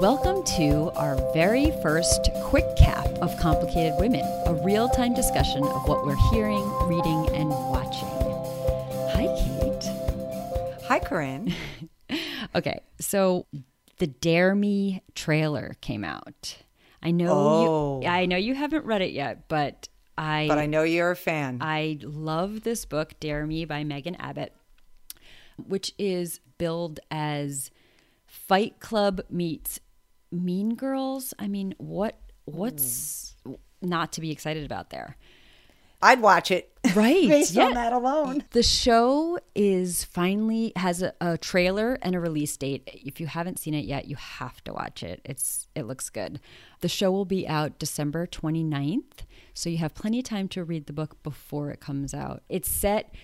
Welcome to our very first quick cap of Complicated Women, a real time discussion of what we're hearing, reading, and watching. Hi, Kate. Hi, Corinne. Okay, so the Dare Me trailer came out. I know Oh. you I know you haven't read it yet, but I But I know you're a fan. I love this book, Dare Me by Megan Abbott, which is billed as Fight Club meets Mean Girls. I mean, what what's not to be excited about there? I'd watch it. Right. Based yeah. on that alone. The show is finally has a, a trailer and a release date. If you haven't seen it yet, you have to watch it. It's it looks good. The show will be out December 29th, so you have plenty of time to read the book before it comes out. It's set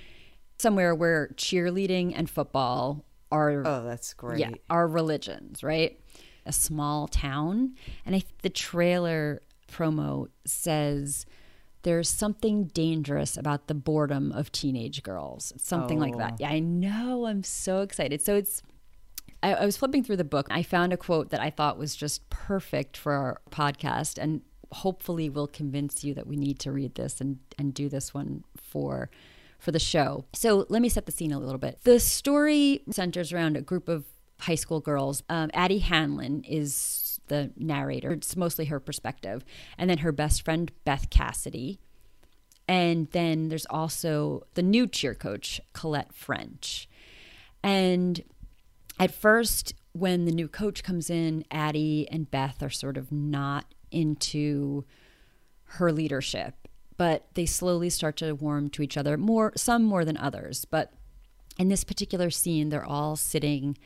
somewhere where cheerleading and football are Oh, that's great. yeah, our religions, right? A small town. And I, the trailer promo says there's something dangerous about the boredom of teenage girls. Something like that. Oh. Yeah, I know. I'm so excited. So it's, I, I was flipping through the book. I found a quote that I thought was just perfect for our podcast and hopefully will convince you that we need to read this and, and do this one for for the show. So let me set the scene a little bit. The story centers around a group of high school girls. Um, Addie Hanlon is the narrator. It's mostly her perspective, and then her best friend Beth Cassidy, and then there's also the new cheer coach Colette French. And at first, when the new coach comes in, Addie and Beth are sort of not into her leadership, but they slowly start to warm to each other more, some more than others. But in this particular scene, they're all sitting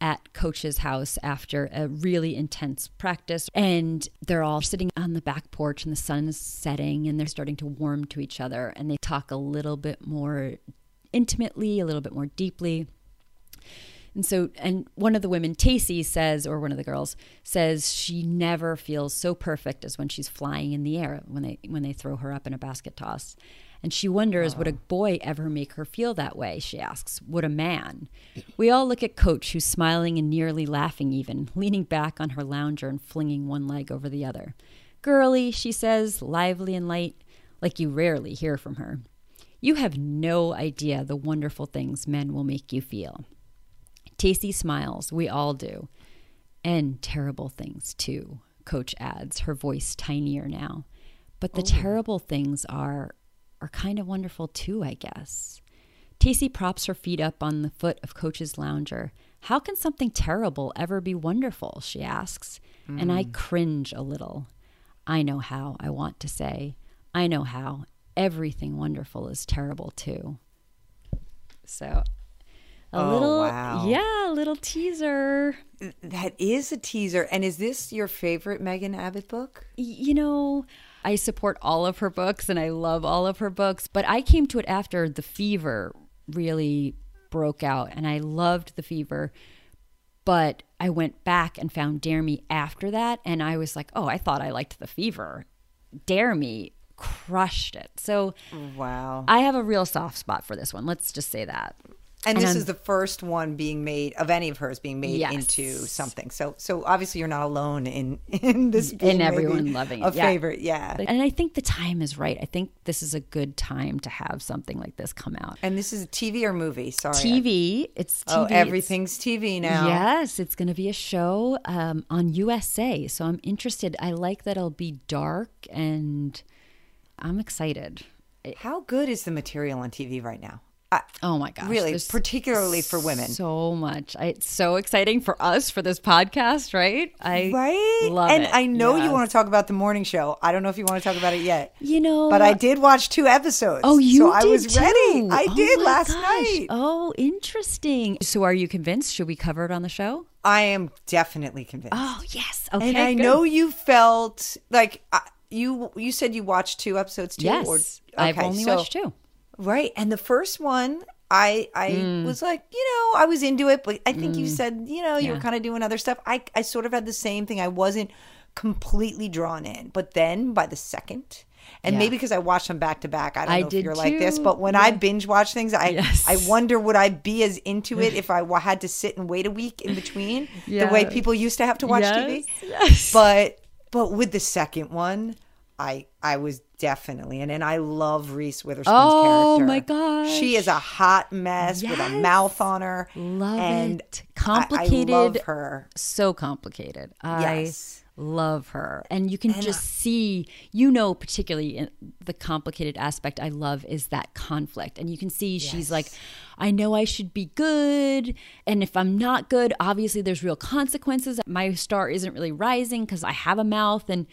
at coach's house after a really intense practice and they're all sitting on the back porch and the sun is setting and they're starting to warm to each other and they talk a little bit more intimately a little bit more deeply and so, and one of the women, Tacy, says, or one of the girls says, she never feels so perfect as when she's flying in the air when they when they throw her up in a basket toss. And she wonders, would a boy ever make her feel that way? She asks, would a man? We all look at Coach, who's smiling and nearly laughing, even leaning back on her lounger and flinging one leg over the other. Girly, she says, lively and light, like you rarely hear from her. You have no idea the wonderful things men will make you feel. Tacy smiles. We all do. And terrible things, too, Coach adds, her voice tinier now. But the oh. terrible things are are kind of wonderful too, I guess. Tacy props her feet up on the foot of Coach's lounger. How can something terrible ever be wonderful? she asks. And I mm. cringe a little. I know how, I want to say. I know how. Everything wonderful is terrible too. So a Oh, little wow. yeah, a little teaser. That is a teaser. And is this your favorite Megan Abbott book? You know, I support all of her books and I love all of her books, but I came to it after The Fever really broke out and I loved The Fever. But I went back and found Dare Me after that and I was like, "Oh, I thought I liked The Fever." Dare Me crushed it. So Wow. I have a real soft spot for this one. Let's just say that. And this is the first one being made of any of hers being made Yes. into something. So so obviously you're not alone in in this and everyone loving it. a yeah. favorite. Yeah. And I think the time is right. I think this is a good time to have something like this come out. And this is a TV or movie? Sorry. TV, it's TV. Oh, it's- everything's TV now. Yes, it's going to be a show um, on USA. So I'm interested. I like that it'll be dark and I'm excited. How good is the material on TV right now? I, Oh my gosh. Really, particularly for women. So much. I, it's so exciting for us for this podcast, right? I right? love and it. I know you want to talk about the morning show. I don't know if you want to talk about it yet. You know, But I did watch two episodes. Oh, you so I was ready. I Oh did last gosh. night. Oh, interesting. So, are you convinced? Should we cover it on the show? I am definitely convinced. Oh, yes. Okay. and I good. know you felt like you you said you watched two episodes too. Yes, or- I've okay, only so- watched two. Right, and the first one, I I Mm. was like, you know, I was into it, but I think you said, you know, you were kind of doing other stuff. I I sort of had the same thing. I wasn't completely drawn in, but then by the second, And Yeah. maybe because I watched them back to back, I don't I know if you're like this, but when I binge watch things, I Yes. I wonder would I be as into it if I had to sit and wait a week in between, the way people used to have to watch TV. Yes, yes. But but with the second one, I I was definitely in, and I love Reese Witherspoon's Oh, character. my gosh. she is a hot mess with a mouth on her. Love and it. Complicated. I, love her. so complicated. I Yes. love her. And you can just see, you know, particularly in the complicated aspect I love is that conflict. And you can see she's like, I know I should be good. And if I'm not good, obviously there's real consequences. My star isn't really rising because I have a mouth. And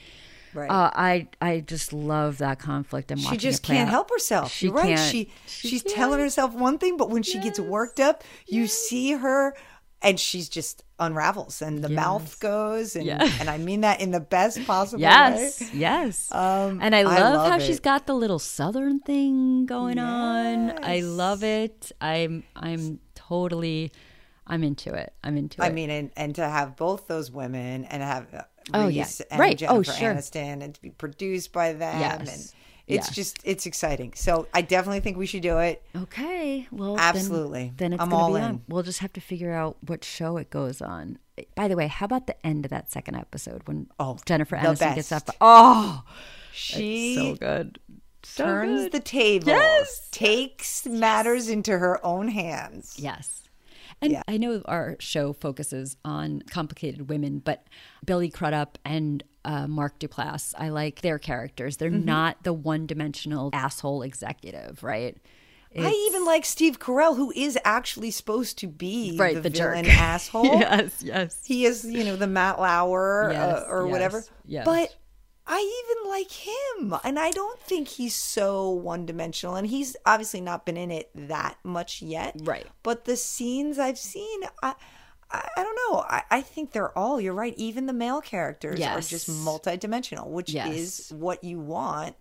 Right. uh, I, I just love that conflict. And She just can't help herself. She You're right. can't. She, She she's can't. telling herself one thing, but when she gets worked up, you see her and she's just unravels and the mouth goes and Yeah. and I mean that in the best possible Yes, way. yes. Um, and I love, love how it. she's got the little southern thing going on. I love it. I'm I'm totally I'm into it. I'm into I it. I mean, and, and to have both those women and have Oh, yeah. Reese and Right. Oh, sure. Aniston and to be produced by them. Yes. And it's Yeah. just, it's exciting. So I definitely think we should do it. okay. Well, Absolutely. Then, it's I'm all be in. on. We'll just have to figure out what show it goes on. By the way, how about the end of that second episode when Oh, Jennifer Aniston gets up? Oh, She so good. So turns good. the tables, Yes. takes matters into her own hands. Yes. And Yeah. I know our show focuses on complicated women, but Billy Crudup and uh, Mark Duplass, I like their characters. They're Mm-hmm. not the one dimensional asshole executive, right? I even like Steve Carell, who is actually supposed to be Right, the, the jerk. villain asshole. yes, yes. He is, you know, the Matt Lauer Yes, uh, or yes, whatever. yes. But I even like him, and I don't think he's so one dimensional. And he's obviously not been in it that much yet, Right. But the scenes I've seen, I. I I don't know. I, I think they're all, you're right. Even the male characters are just Yes. multidimensional, which Yes. is what you want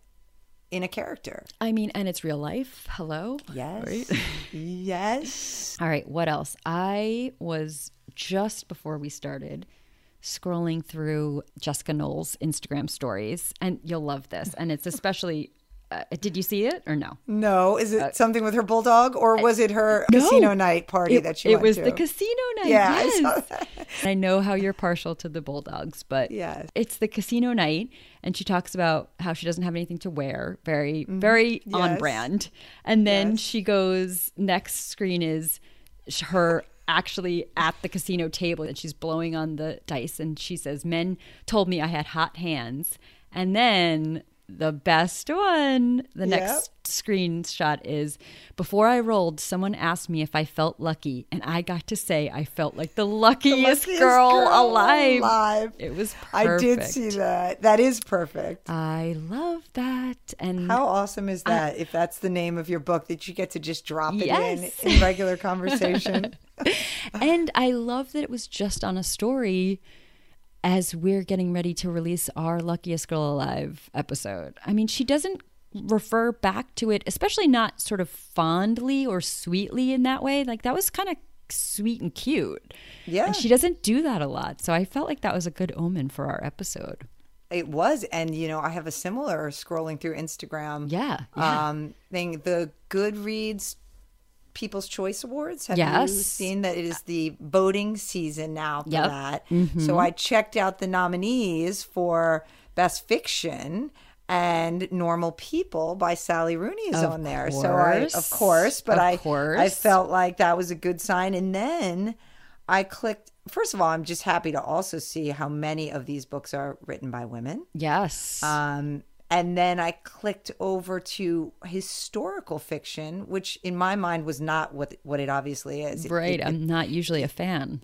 in a character. I mean, and it's real life. Hello? Yes. Right? yes. All right, what else? I was just before we started scrolling through Jessica Knoll's Instagram stories, and you'll love this. And it's especially, uh, did you see it or no? No, is it something with her bulldog, or was it her casino night party It, that she it was to? the casino night. Yeah, I yes. saw that. I know how you're partial to the bulldogs, but Yes. it's the casino night, and she talks about how she doesn't have anything to wear. Very, very on Mm-hmm. Yes. brand. And then Yes. she goes. Next screen is her actually at the casino table, and she's blowing on the dice, and she says, "Men told me I had hot hands," and then. The best one. The Yep. next screenshot is before I rolled, someone asked me if I felt lucky, and I got to say I felt like the luckiest, luckiest girl, girl alive. alive. It was perfect. I did see that. That is perfect. I love that. And How awesome is that? if that's the name of your book, that you get to just drop it Yes. in in regular conversation. and I love that it was just on a story as we're getting ready to release our luckiest girl alive episode. I mean, she doesn't refer back to it, especially not sort of fondly or sweetly in that way. Like that was kind of sweet and cute. Yeah. And she doesn't do that a lot. So I felt like that was a good omen for our episode. It was, and you know, I have a similar scrolling through Instagram. Yeah, yeah. Um, thing. The Goodreads People's Choice Awards. Have you Yes. seen that? It is the voting season now for Yep. Mm-hmm. that. So I checked out the nominees for Best Fiction. And Normal People by Sally Rooney is Of on there. So I, of course. course, but Of I, I felt like that was a good sign. And then I clicked. First of all, I'm just happy to also see how many of these books are written by women. Yes. Um, and then I clicked over to historical fiction, which in my mind was not what what it obviously is. Right. it- I'm not usually a fan.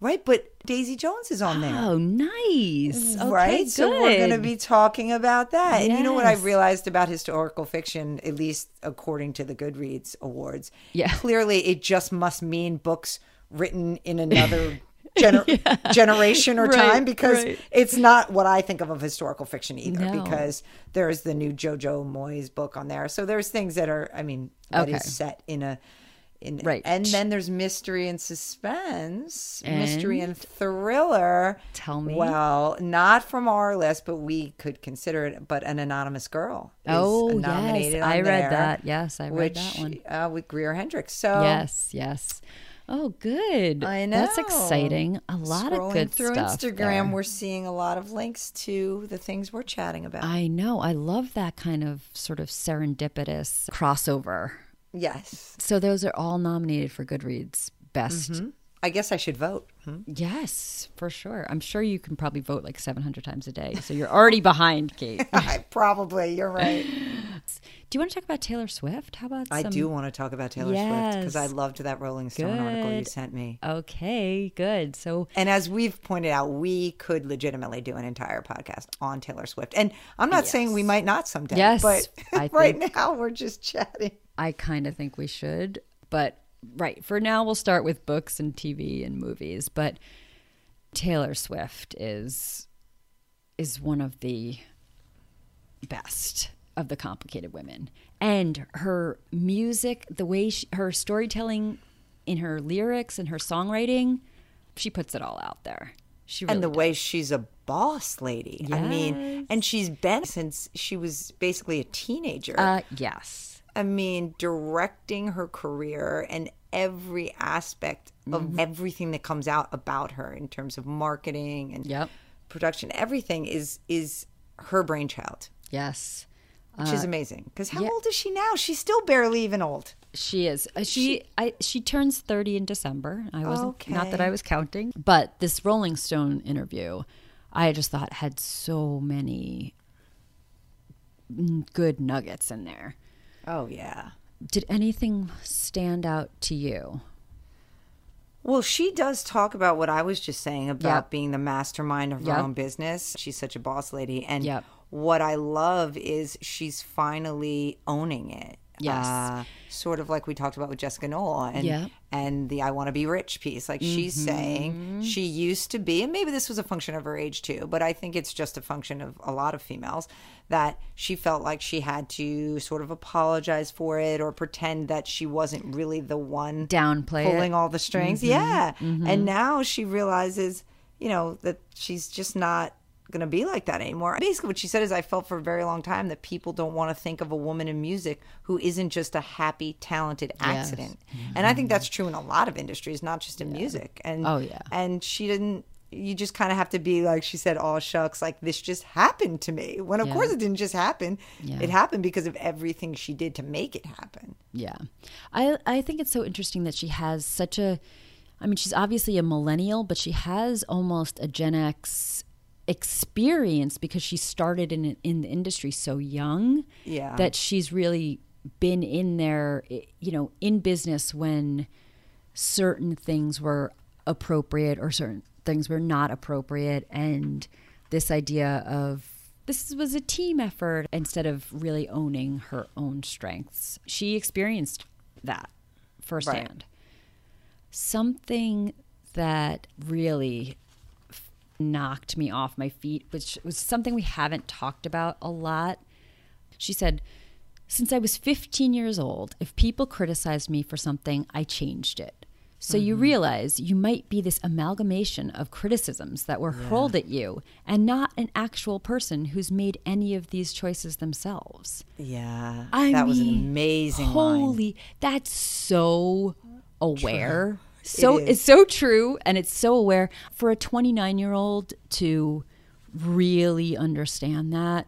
right, but Daisy Jones is on there. Oh, nice. Okay, right, so we're going to be talking about that. And you know what I realized about historical fiction, at least according to the Goodreads awards? Yeah. clearly it just must mean books written in another gener- generation or Right, time because right. it's not what I think of of historical fiction either. No. Because there's the new Jojo Moyes book on there, so there's things that are, I mean, that is Okay. set in a In, Right. And then there's mystery and suspense, mystery And? and thriller. Tell me. Well, not from our list, but we could consider it. But an anonymous girl. is Oh, nominated yes. I read there, that. Yes, I read which that one. Uh, with Greer Hendricks. So Yes, yes. Oh, good. I know. That's exciting. A lot scrolling of good through stuff. Instagram, there. we're seeing a lot of links to the things we're chatting about. I know. I love that kind of sort of serendipitous crossover. yes. So those are all nominated for Goodreads Best. Mm-hmm. I guess I should vote. Hmm? Yes, for sure. I'm sure you can probably vote like 700 times a day. So you're already behind, Kate. I probably, you're right. Do you want to talk about Taylor Swift? How about I some... do want to talk about Taylor Swift because I loved that Rolling Stone article you sent me. Okay, good. So And as we've pointed out, we could legitimately do an entire podcast on Taylor Swift. And I'm not saying we might not someday. Yes, But I right think- now we're just chatting. I kind of think we should, but right for now we'll start with books and TV and movies. But Taylor Swift is is one of the best of the complicated women, and her music, the way she, her storytelling, in her lyrics and her songwriting, she puts it all out there. She really and the does. way she's a boss lady. I mean, and she's been since she was basically a teenager. uh, yes, I mean, directing her career and every aspect of Mm-hmm. everything that comes out about her in terms of marketing and Yep. production, everything is is her brainchild, yes. Which is amazing. Because how Uh, yeah. old is she now? She's still barely even old. She is. Uh, She I she turns 30 in December. I wasn't not that I was counting. But this Rolling Stone interview, I just thought had so many good nuggets in there. Oh yeah. Did anything stand out to you? Well, she does talk about what I was just saying about Yep. being the mastermind of her Yep. own business. She's such a boss lady. And Yep. What I love is she's finally owning it. Yes. Uh, sort of like we talked about with Jessica Knoll and Yep. and the I want to be rich piece. Like she's Mm-hmm. saying she used to be, and maybe this was a function of her age too, but I think it's just a function of a lot of females that she felt like she had to sort of apologize for it or pretend that she wasn't really the one Downplay it. all the strings. Mm-hmm. Yeah. And now she realizes, you know, that she's just not going to be like that anymore. Basically, what she said is, I felt for a very long time that people don't want to think of a woman in music who isn't just a happy, talented accident. Mm-hmm. And I think that's true in a lot of industries, not just in music. And Oh, yeah. And she didn't. You just kind of have to be like she said, all shucks, like this just happened to me." When of Yeah. course it didn't just happen. Yeah. It happened because of everything she did to make it happen. Yeah. I I think it's so interesting that she has such a I mean she's obviously a millennial but she has almost a Gen X experience because she started in in the industry so young Yeah. that she's really been in there eh, you know in business when certain things were appropriate or certain things were not appropriate. And this idea of this was a team effort instead of really owning her own strengths. She experienced that firsthand. Something that really knocked me off my feet which was something we haven't talked about a lot she said since I was 15 years old, if people criticized me for something, I changed it. So you mm-hmm. realize you might be this amalgamation of criticisms that were hurled at you and not an actual person who's made any of these choices themselves. Yeah. I that was an mean, amazing line. Holy, that's so aware. So is. it's so true and it's so aware for a 29 year old to really understand that.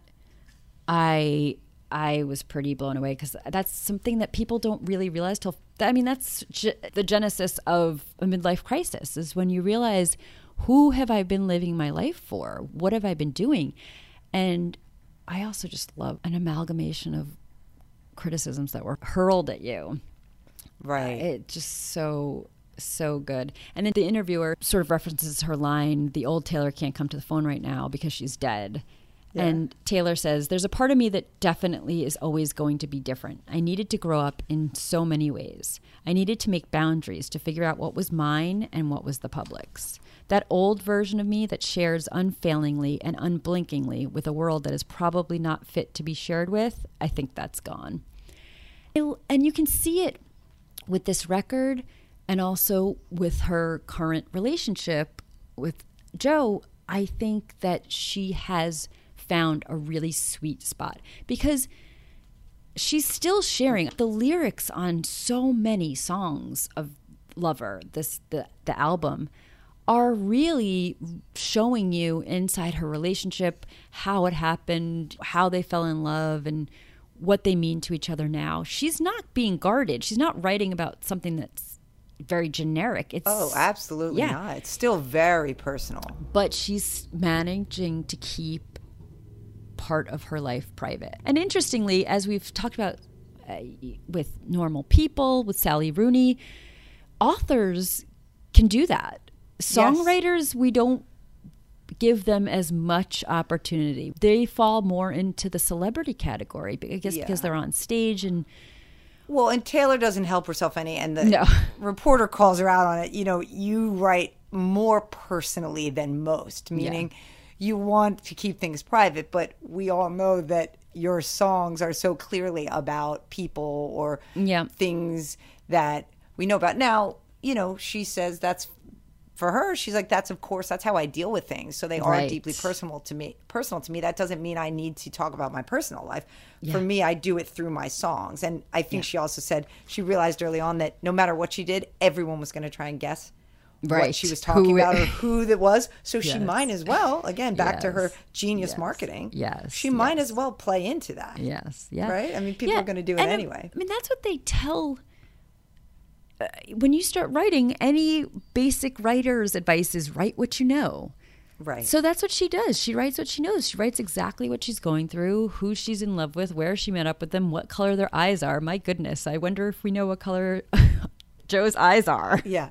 I I was pretty blown away because that's something that people don't really realize till. I mean, that's ge- the genesis of a midlife crisis is when you realize who have I been living my life for? What have I been doing? And I also just love an amalgamation of criticisms that were hurled at you. Right. It just so so good. And then the interviewer sort of references her line, "The old Taylor can't come to the phone right now because she's dead." And Taylor says, There's a part of me that definitely is always going to be different. I needed to grow up in so many ways. I needed to make boundaries to figure out what was mine and what was the public's. That old version of me that shares unfailingly and unblinkingly with a world that is probably not fit to be shared with, I think that's gone. And you can see it with this record and also with her current relationship with Joe, I think that she has found a really sweet spot because she's still sharing the lyrics on so many songs of Lover, this the the album are really showing you inside her relationship how it happened, how they fell in love and what they mean to each other now. She's not being guarded. She's not writing about something that's very generic. It's Oh, absolutely Yeah. not. It's still very personal. but she's managing to keep part of her life private. And interestingly, as we've talked about uh, with normal people, with Sally Rooney, authors can do that. Songwriters, we don't give them as much opportunity. They fall more into the celebrity category, I guess because they're on stage and Well, and Taylor doesn't help herself any, and the No. reporter calls her out on it. You know, you write more personally than most, meaning you want to keep things private, but we all know that your songs are so clearly about people or Yeah. things that we know about. Now, you know, she says that's for her. She's like, that's of course that's how I deal with things. So they are deeply personal to me. Personal to me. That doesn't mean I need to talk about my personal life. For me, I do it through my songs. And I think she also said she realized early on that no matter what she did, everyone was going to try and guess what she was talking Who about or who that was. So she might as well, again, back to her genius Yes. marketing. Yes. She might as well play into that. Yes. Yeah. Right? I mean, people are gonna do it and, um, anyway. I mean, that's what they tell. Uh, when you start writing, any basic writer's advice is write what you know. Right. So that's what she does. She writes what she knows. She writes exactly what she's going through, who she's in love with, where she met up with them, what color their eyes are. My goodness, I wonder if we know what color Joe's eyes are. yeah.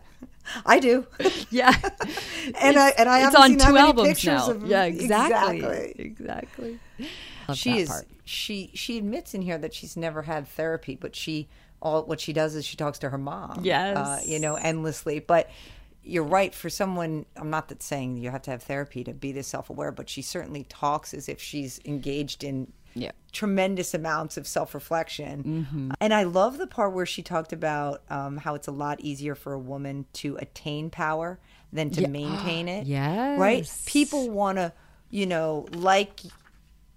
I do. Yeah. and I and I it's haven't on seen that two many albums pictures now. of yeah, exactly. Exactly. Exactly. She that is part. she she admits in here that she's never had therapy but she all what she does is she talks to her mom Yes. uh, you know endlessly but you're right for someone i'm not that saying you have to have therapy to be this self-aware but she certainly talks as if she's engaged in Yeah. tremendous amounts of self-reflection Mm-hmm. and i love the part where she talked about um, how it's a lot easier for a woman to attain power than to Yeah. maintain it Yes. right people want to you know like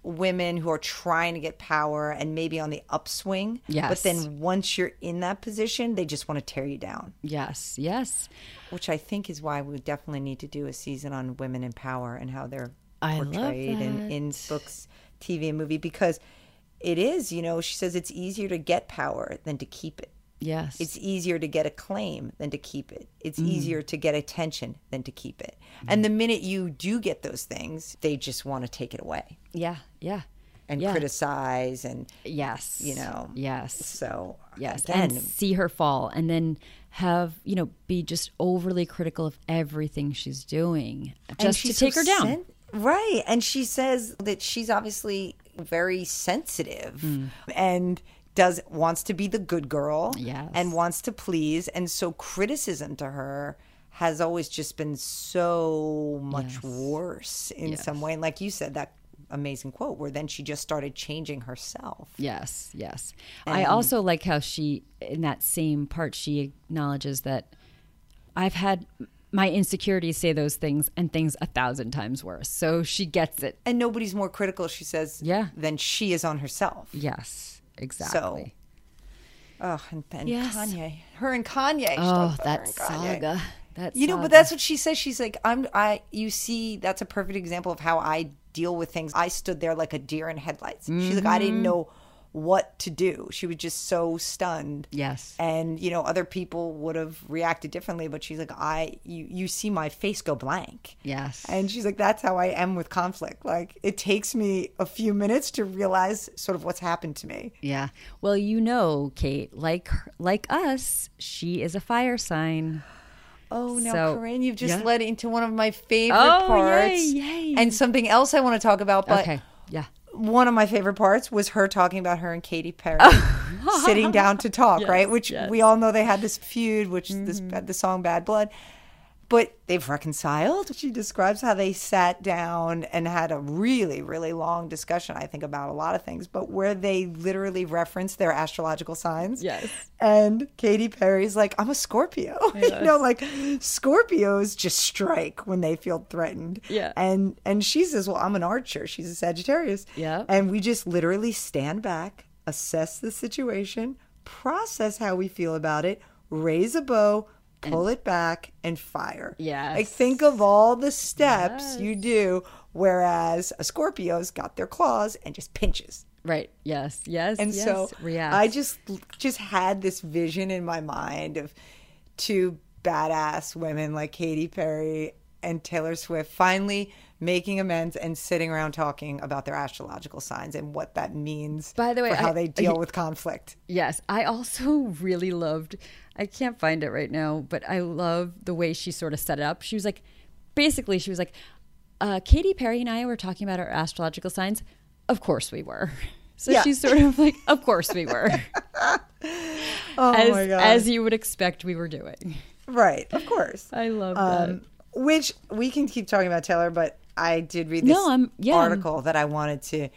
women who are trying to get power and maybe on the upswing but then once you're in that position they just want to tear you down Yes. Yes. which i think is why we definitely need to do a season on women in power and how they're I portrayed in, in books tv and movie because it is you know she says it's easier to get power than to keep it Yes. it's easier to get a claim than to keep it. It's Mm. easier to get attention than to keep it. And the minute you do get those things, they just want to take it away yeah. Yeah. and Yeah. criticize. And Yes. You know. Yes. so, Yes. again, and see her fall and then have, you know, be just overly critical of everything she's doing and just to take so her down. sen- right. And she says that she's obviously very sensitive Hmm. and does wants to be the good girl Yes. and wants to please. And so criticism to her has always just been so much Yes. worse in some way. And like you said, that amazing quote where then she just started changing herself. Yes, yes. I also like how she, in that same part, she acknowledges that I've had my insecurities say those things and things a thousand times worse. So she gets it. And nobody's more critical, she says, Yeah. than she is on herself. Yes, exactly. So, Oh, and, and Yes. Kanye. Her and Kanye. Oh, that saga. That You know, saga. but that's what she says. She's like, I'm I you see, that's a perfect example of how I deal with things. I stood there like a deer in headlights. She's like, I Mm-hmm. didn't know what to do. She was just so stunned. Yes. And, you know, other people would have reacted differently, but she's like, I you you see my face go blank. Yes. And she's like, that's how I am with conflict. Like it takes me a few minutes to realize sort of what's happened to me. yeah. Well, you know, Kate, like like us, she is a fire sign. Oh, now, So- Corinne, you've just yeah. led into one of my favorite Oh, parts. yay, yay. And something else I want to talk about, but okay. Yeah. One of my favorite parts was her talking about her and Katy Perry oh. sitting down to talk, right? Which yes. we all know they had this feud, which this mm-hmm. had the song Bad Blood. But they've reconciled. She describes how they sat down and had a really, really long discussion, I think, about a lot of things, but where they literally referenced their astrological signs. Yes. And Katy Perry's like, I'm a Scorpio. you know, like Scorpios just strike when they feel threatened. Yeah. And and she says, Well, I'm an archer. She's a Sagittarius. Yeah. And we just literally stand back, assess the situation, process how we feel about it, raise a bow, pull it back, and fire. Yeah. Like think of all the steps Yes. you do, whereas a Scorpio's got their claws and just pinches. Right. Yes. Yes. And yes. so react. I just just had this vision in my mind of two badass women like Katy Perry and Taylor Swift finally making amends and sitting around talking about their astrological signs and what that means By the way, for how I- they deal with conflict. Yes, I also really loved. I can't find it right now, but I love the way she sort of set it up. She was like, basically, she was like, uh, Katy Perry and I were talking about our astrological signs. Of course we were. So Yeah. she's sort of like, of course we were, Oh as my god. as you would expect we were doing. right, of course. I love that. Um, which we can keep talking about Taylor, but I did read this No, I'm- yeah, I'm- article that I wanted to,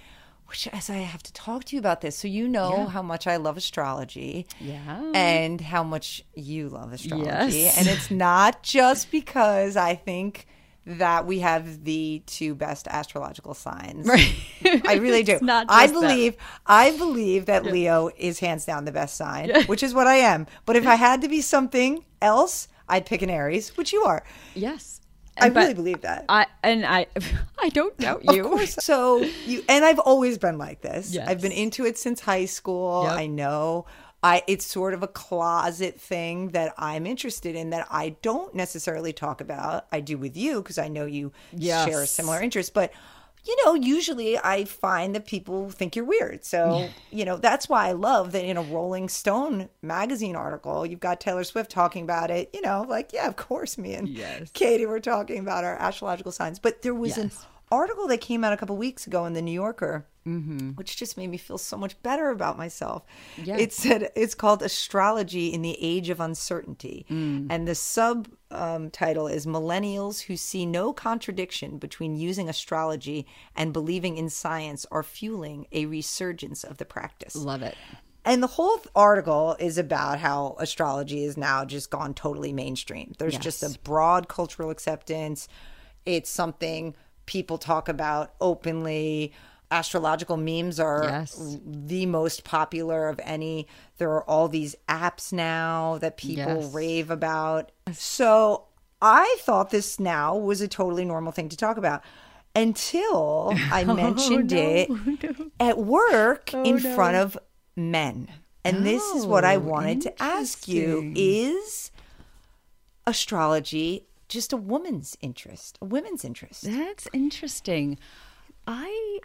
which as I have to talk to you about this, so you know Yeah. how much I love astrology, Yeah. and how much you love astrology, Yes. and it's not just because I think that we have the two best astrological signs. Right. I really do. It's not I just that. believe I believe that Leo is hands down the best sign, which is what I am. But if I had to be something else, I'd pick an Aries, which you are. yes. I but really believe that. I and I, I don't doubt you. Of course. So you and I've always been like this. Yes. I've been into it since high school. Yep. I know. I it's sort of a closet thing that I'm interested in that I don't necessarily talk about. I do with you because I know you Yes. share a similar interest, but you know, usually I find that people think you're weird. So, you know, that's why I love that in a Rolling Stone magazine article, you've got Taylor Swift talking about it. You know, like, yeah, of course, me and Yes. Katy were talking about our astrological signs. But there was an Yes. Article that came out a couple weeks ago in the New Yorker, Mm-hmm. which just made me feel so much better about myself. It said it's called Astrology in the Age of Uncertainty. Mm. And the sub um, title is Millennials Who See No Contradiction Between Using Astrology and Believing in Science Are Fueling a Resurgence of the Practice. Love it. And the whole article is about how astrology is now just gone totally mainstream. There's just a broad cultural acceptance. It's something people talk about openly. Astrological memes are Yes. the most popular of any. There are all these apps now that people Yes. rave about. So I thought this now was a totally normal thing to talk about until I oh, mentioned Oh, no, it no. at work oh, in no. front of men. And this is what I Oh, wanted to ask you is astrology just a woman's interest, a women's interest? That's interesting. I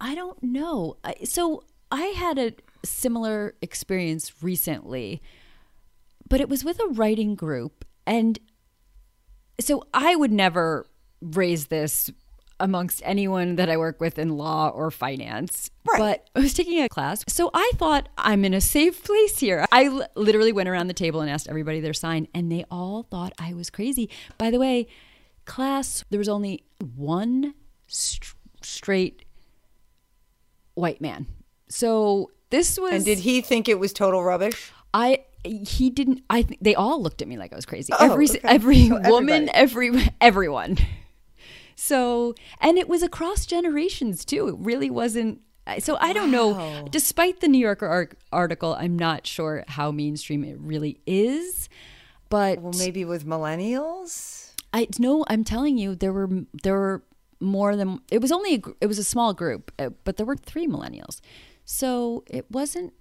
I don't know. So I had a similar experience recently, but it was with a writing group and so I would never raise this amongst anyone that I work with in law or finance. Right. But I was taking a class. So I thought I'm in a safe place here. I l- literally went around the table and asked everybody their sign, and they all thought I was crazy. By the way, class, there was only one st- straight white man. So this was And did he think it was total rubbish? I he didn't I they all looked at me like I was crazy. Oh, every okay. every So woman, every everyone. So, and it was across generations too. It really wasn't so I don't know. Despite the New Yorker ar- article, I'm not sure how mainstream it really is. But Well, maybe with millennials? I no, I'm telling you, there were there were more than it was only a, it was a small group, uh, but there were three millennials, so it wasn't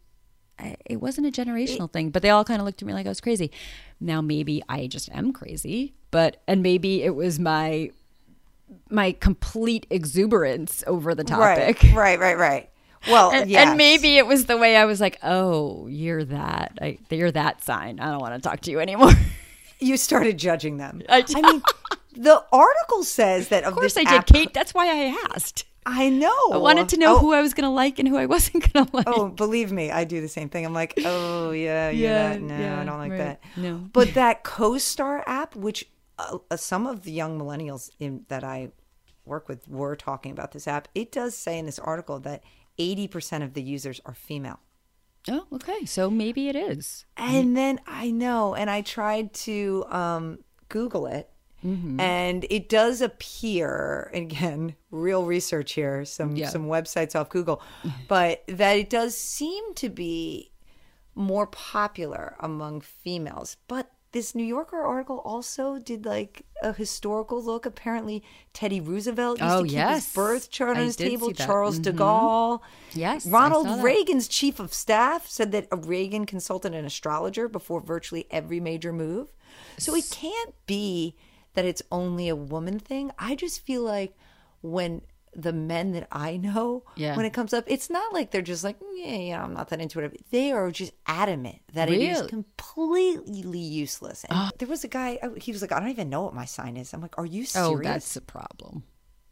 it wasn't a generational thing. But they all kind of looked at me like I was crazy. Now maybe I just am crazy, but and maybe it was my my complete exuberance over the topic. Right, right, right, right. Well, And, yes. and maybe it was the way I was like, "Oh, you're that. I, you're that sign. I don't want to talk to you anymore." you started judging them. I- I mean, the article says that of, Of course I did, app- Kate. That's why I asked. I know. I wanted to know oh, who I was going to like and who I wasn't going to oh, like. Oh, believe me, I do the same thing. I'm like, oh yeah, yeah, Yeah, that. no, yeah, I don't like right. that. No. But that CoStar app, which uh, uh, some of the young millennials in, that I work with were talking about this app. It does say in this article that 80% of the users are female. Oh, okay. So maybe it is. And then I know, and I tried to um, Google it, Mm-hmm. and it does appear again, real research here, some Yeah. some websites off Google, but that it does seem to be more popular among females. But this New Yorker article also did like a historical look. Apparently, Teddy Roosevelt used Oh, to keep yes. his birth chart on I his table. that. Mm-hmm. Charles de Gaulle. Yes, Ronald. Reagan's chief of staff said that Reagan consulted an astrologer before virtually every major move. So it can't be that it's only a woman thing. I just feel like when the men that I know, Yeah. when it comes up, it's not like they're just like, mm, yeah, yeah, I'm not that into it. They are just adamant that it is completely useless. And there was a guy, oh, he was like, I don't even know what my sign is. I'm like, are you oh, serious? Oh, that's a problem.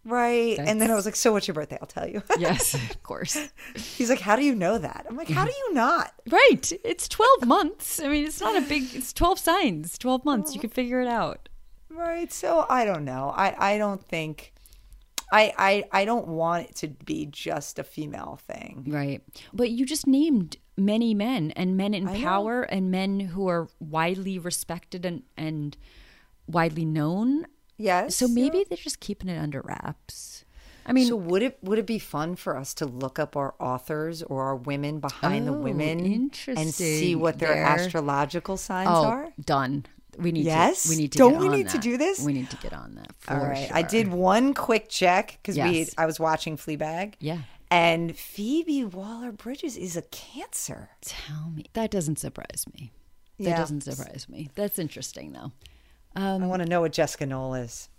right. And then I was like, so what's your birthday? I'll tell you. Yes, of course. He's like, how do you know that? I'm like, how do you not? Right. It's 12 months. I mean, it's not a big, it's 12 signs, 12 months. You can figure it out. Right. So I don't know. I, I don't think I, I I don't want it to be just a female thing. Right. But you just named many men and men in I know. power and men who are widely respected and, and widely known. Yes. So maybe they're just keeping it under wraps. I mean, So would it would it be fun for us to look up our authors or our women behind the Oh, women and see what their astrological signs oh, are? done. We need Yes? to. We need to. Don't we need to do this? We need to get on that. All right. I did one quick check because we I was watching Fleabag. Yeah. And Phoebe Waller Bridges is a cancer. Tell me. That doesn't surprise me. That Yeah. doesn't surprise me. That's interesting, though. I um, want to know what Jessica Knoll is.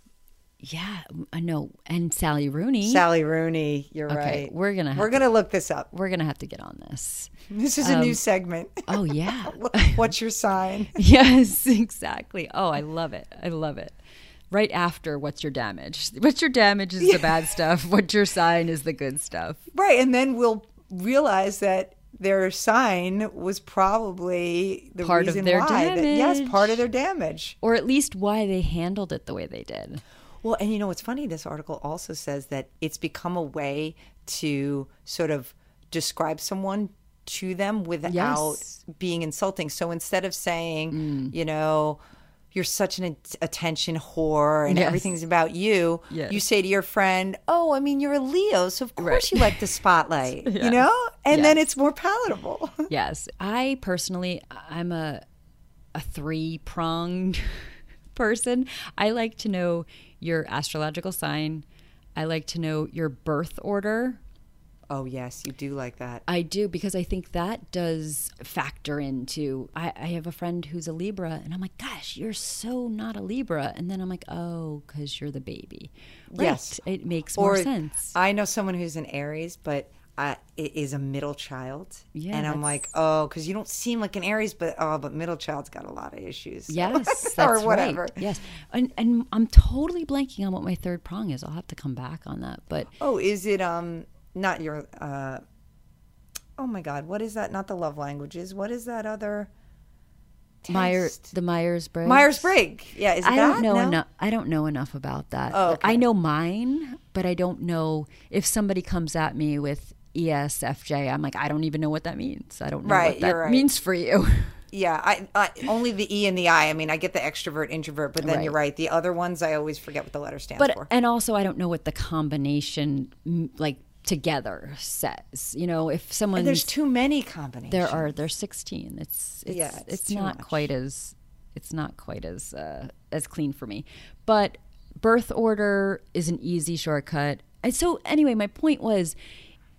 Yeah, I know. And Sally Rooney. Sally Rooney. You're Okay, right. we're gonna have we're to- gonna look this up. We're gonna have to get on this. This is a new um, segment. Oh yeah. What's your sign? yes, exactly. Oh, I love it. I love it. Right after what's your damage? What's your damage is the bad stuff. What's your sign is the good stuff. Right, and then we'll realize that their sign was probably the Part of their why. That, yes, part of their damage. Or at least why they handled it the way they did. Well, and you know what's funny? This article also says that it's become a way to sort of describe someone to them without Yes. Mm. being insulting. So instead of saying, you know, you're such an attention whore and Yes. everything's about you, Yes. you say to your friend, "Oh, I mean, you're a Leo, so of course Right. you like the spotlight." You know, and then it's more palatable. Yes. I personally I'm a a three pronged person. I like to know your astrological sign. I like to know your birth order. oh yes, you do like that. I do because I think that does factor into. I, I have a friend who's a Libra, and I'm like, gosh, you're so not a Libra. And then I'm like, oh, because you're the baby. Right. Yes. It makes more or sense. I know someone who's an Aries, but it is a middle child. Yeah, and I'm like, oh, because you don't seem like an Aries, but oh, but middle child's got a lot of issues. so- Yes, that's or whatever. Right. Yes, and and I'm totally blanking on what my third prong is. I'll have to come back on that. But Oh, is it um not your uh? Oh my God, what is that? Not the love languages. What is that other? Meyer, test? the Myers Briggs. Myers Briggs. Yeah, is I don't know No? enough. I don't know enough about that. Oh, okay. I know mine, but I don't know if somebody comes at me with ESFJ. I'm like, I don't even know what that means. I don't know Right, what that right. means for you. Yeah, I, I only the E and the I. I mean, I get the extrovert, introvert, but then Right. you're right. The other ones, I always forget what the letter stands but for. and also, I don't know what the combination like together says. You know, if someone And there's too many combinations. there are there's 16. It's it's Yeah, it's it's, not much. quite as it's not quite as uh, as clean for me. But birth order is an easy shortcut. And so anyway, my point was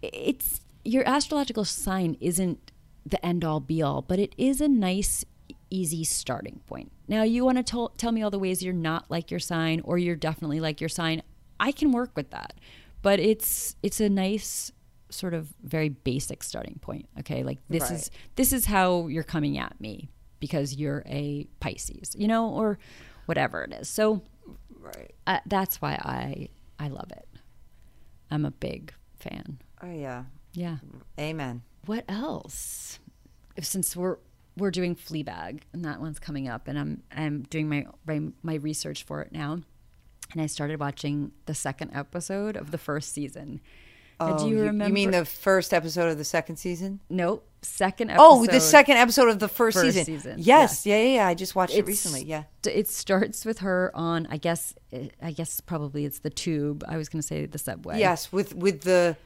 it's your astrological sign isn't the end all be all, but it is a nice easy starting point. Now you want to tell tell me all the ways you're not like your sign or you're definitely like your sign. I can work with that. But it's it's a nice sort of very basic starting point. Okay? Like this Right. is this is how you're coming at me because you're a Pisces, you know, or whatever it is. So right. uh, that's why I I love it. I'm a big fan. Oh yeah. Yeah. Amen. What else? Since we're we're doing Fleabag, and that one's coming up, and I'm I'm doing my my, my research for it now, and I started watching the second episode of the first season. Uh, do you remember? You mean the first episode of the second season? Nope, second episode. Oh, the second episode of the first, First season. season, Yes, yeah. yeah, yeah, I just watched it recently. Yeah. It starts with her on, I guess, I guess probably it's the tube. I was going to say the subway. Yes, with with the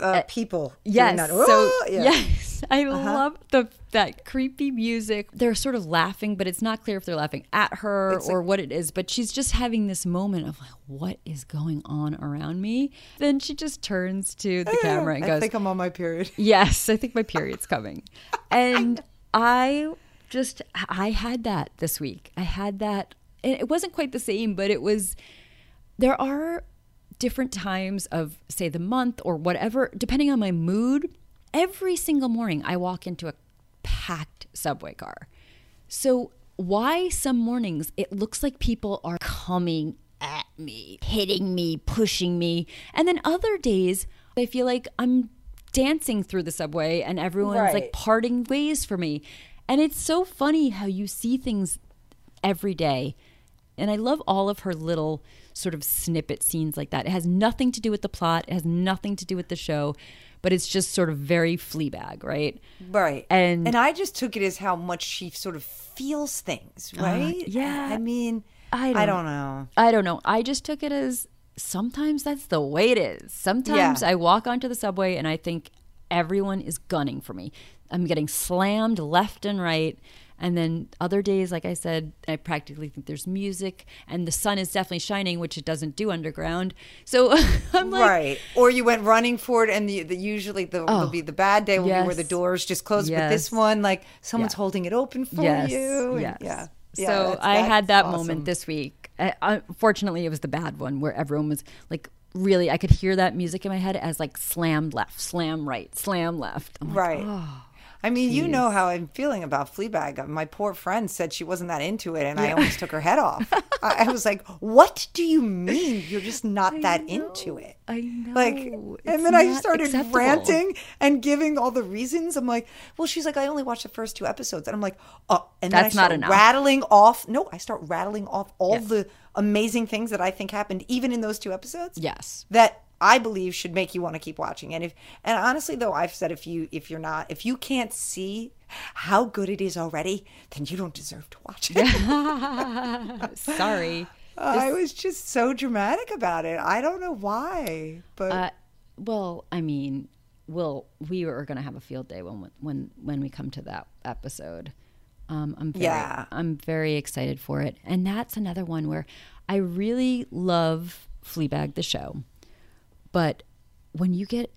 uh, people. doing Yes. that. So yeah. Uh-huh. yes, I love the that creepy music. They're sort of laughing, but it's not clear if they're laughing at her It's or what it is. But she's just having this moment of like, what is going on around me? Then she just turns to the camera and I goes, think I'm on my period. Yes, I think my period's coming. And I just I had that this week. I had that and it wasn't quite the same, but it was there are different times of say the month or whatever depending on my mood. Every single morning I walk into a packed subway car. So why some mornings it looks like people are coming at me, hitting me, pushing me, and then other days I feel like I'm dancing through the subway and everyone's like parting ways for me. And it's so funny how you see things every day. And I love all of her little sort of snippet scenes like that. It has nothing to do with the plot, it has nothing to do with the show, but it's just sort of very Fleabag, right? Right. And- and I just took it as how much she sort of feels things, right? Uh, yeah. I mean, I I don't- don't, know. I don't know. I just took it as sometimes that's the way it is. Sometimes Yeah. I walk onto the subway and I think everyone is gunning for me. I'm getting slammed left and right. And then other days, like I said, I practically think there's music and the sun is definitely shining, which it doesn't do underground. So I'm like, right. Or you went running for it, and the, the usually the, oh, will be the bad day will be where the Oh, doors just close. But this one, like someone's Yeah. holding it open for yes, you. and- yes. Yeah. So Yeah, that's- I had that that's moment this week. Unfortunately, it was the bad one where everyone was like, really, I could hear that music in my head as like slam left, slam right, slam left. I'm like, Right. "Oh, I mean, you know how I'm feeling about Fleabag. My poor friend said she wasn't that into it, and I almost took her head off. I, I was like, "What do you mean you're just not that into it?" I know. Like, It's and then I started acceptable. ranting and giving all the reasons. I'm like, "Well, she's like, I only watched the first two episodes," and I'm like, "Oh," and then That's I not start enough. rattling off. No, I start rattling off all Yes. the amazing things that I think happened, even in those two episodes Yes. that I believe should make you want to keep watching. And if and honestly though, I've said if you if you're not if you can't see how good it is already, then you don't deserve to watch it. Sorry. I was just so dramatic about it. I don't know why, but Uh, well, I mean, we'll we are going to have a field day when when when we come to that episode. Um, I'm very, Yeah. I'm very excited for it, and that's another one where I really love Fleabag the show, but when you get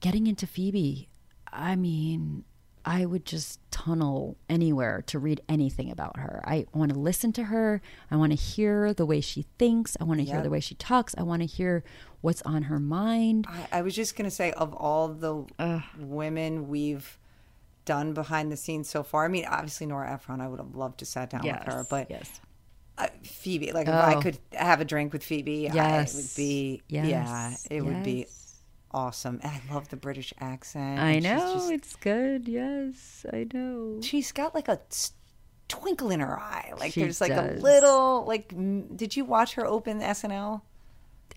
getting into Phoebe, I mean, I would just tunnel anywhere to read anything about her. I want to listen to her. I want to hear the way she thinks. I want to hear the way she talks. I want to hear what's on her mind. I, I was just gonna say of all the women we've done behind the scenes so far. I mean, obviously Nora Ephron. I would have loved to sat down with her, but yes. Uh, Phoebe, like if I Oh. could have a drink with Phoebe, I, it would be yeah, Yes. it would be awesome. And I love the British accent. I know just- it's good. Yes, I know. she's got like a twinkle in her eye. Like She there's like a little like. Did you watch her open SNL?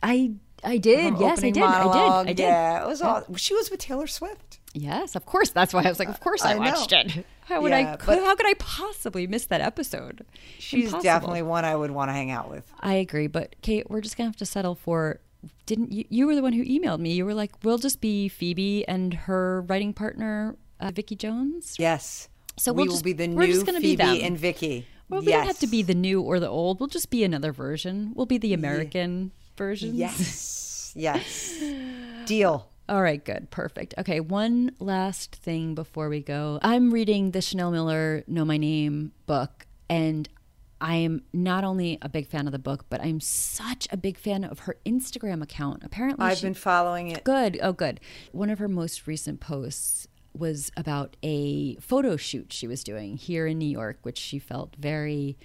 I I did. Her yes, I did. I did. I did. Yeah, it was all. She was with Taylor Swift. Yes, of course. That's why I was like, of course I, I know. watched it. How would Yeah, I? but- how could I possibly miss that episode? She's Impossible. definitely one I would want to hang out with. I agree, but Kate, we're just gonna have to settle for. Didn't you? You were the one who emailed me. You were like, "We'll just be Phoebe and her writing partner, uh, Vicky Jones." Yes. So we we'll will just- be the we're new just gonna be Phoebe them. and Vicky. Well, we don't have to be the new or the old. We'll just be another version. We'll be the American version. Yes. Yes. Deal. All right, good. Perfect. Okay, one last thing before we go. I'm reading the Chanel Miller Know My Name book, and I am not only a big fan of the book, but I'm such a big fan of her Instagram account. Apparently, I've she- been following it. good. Oh, good. One of her most recent posts was about a photo shoot she was doing here in New York, which she felt very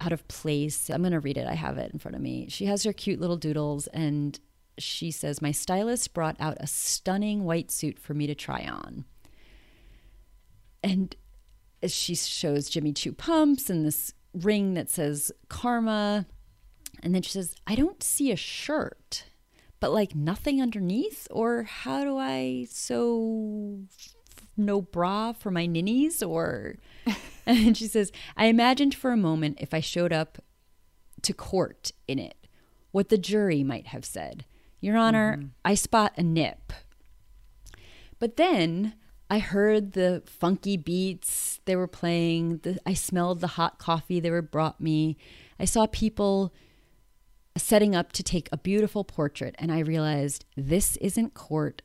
out of place. I'm going to read it. I have it in front of me. She has her cute little doodles and she says, My stylist brought out a stunning white suit for me to try on. And she shows Jimmy Choo pumps and this ring that says karma. And then she says, I don't see a shirt, but like nothing underneath. Or how do I sew no bra for my ninnies? Or, and she says, I imagined for a moment if I showed up to court in it, what the jury might have said. Your Honor, mm-hmm. I spot a nip. But then I heard the funky beats they were playing. The, I smelled the hot coffee they were brought me. I saw people setting up to take a beautiful portrait, and I realized this isn't court.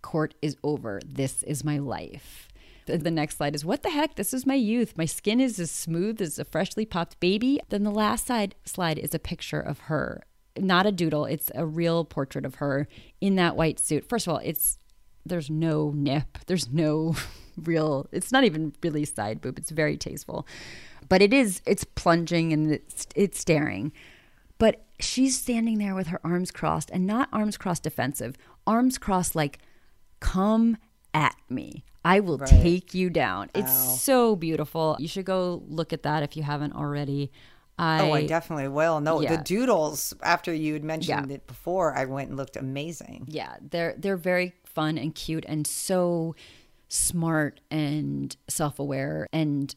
Court is over. This is my life. The, the next slide is what the heck? This is my youth. My skin is as smooth as a freshly popped baby. Then the last side slide is a picture of her. Not a doodle, it's a real portrait of her in that white suit. First of all, it's there's no nip. There's no real it's not even really side boob. It's very tasteful. But it is it's plunging and it's it's staring. But she's standing there with her arms crossed and not arms crossed defensive, arms crossed like come at me. I will right. take you down. It's Ow. so beautiful. You should go look at that if you haven't already. Oh, I, oh, I definitely will. No, yeah. the doodles after you had mentioned yeah. it before, I went and looked amazing. Yeah, they're they're very fun and cute and so smart and self-aware and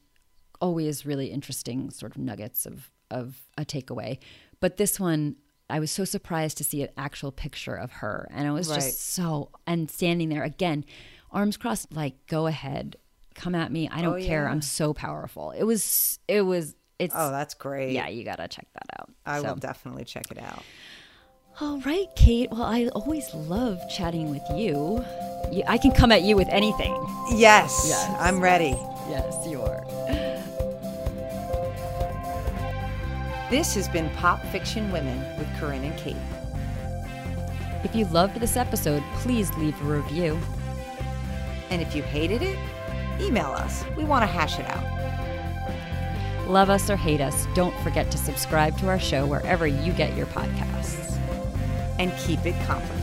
always really interesting sort of nuggets of of a takeaway. But this one I was so surprised to see an actual picture of her and it was right. just so and standing there again arms crossed like go ahead come at me I don't oh, care yeah. I'm so powerful. It was it was it's Oh, that's great. Yeah, you got to check that out. I so. will definitely check it out. All right, Kate. Well, I always love chatting with you. I can come at you with anything. Yes. Yes. I'm ready. Yes, you are. This has been Pop Fiction Women with Corinne and Kate. If you loved this episode, please leave a review. And if you hated it, email us. We want to hash it out. Love us or hate us, don't forget to subscribe to our show wherever you get your podcasts and keep it confident.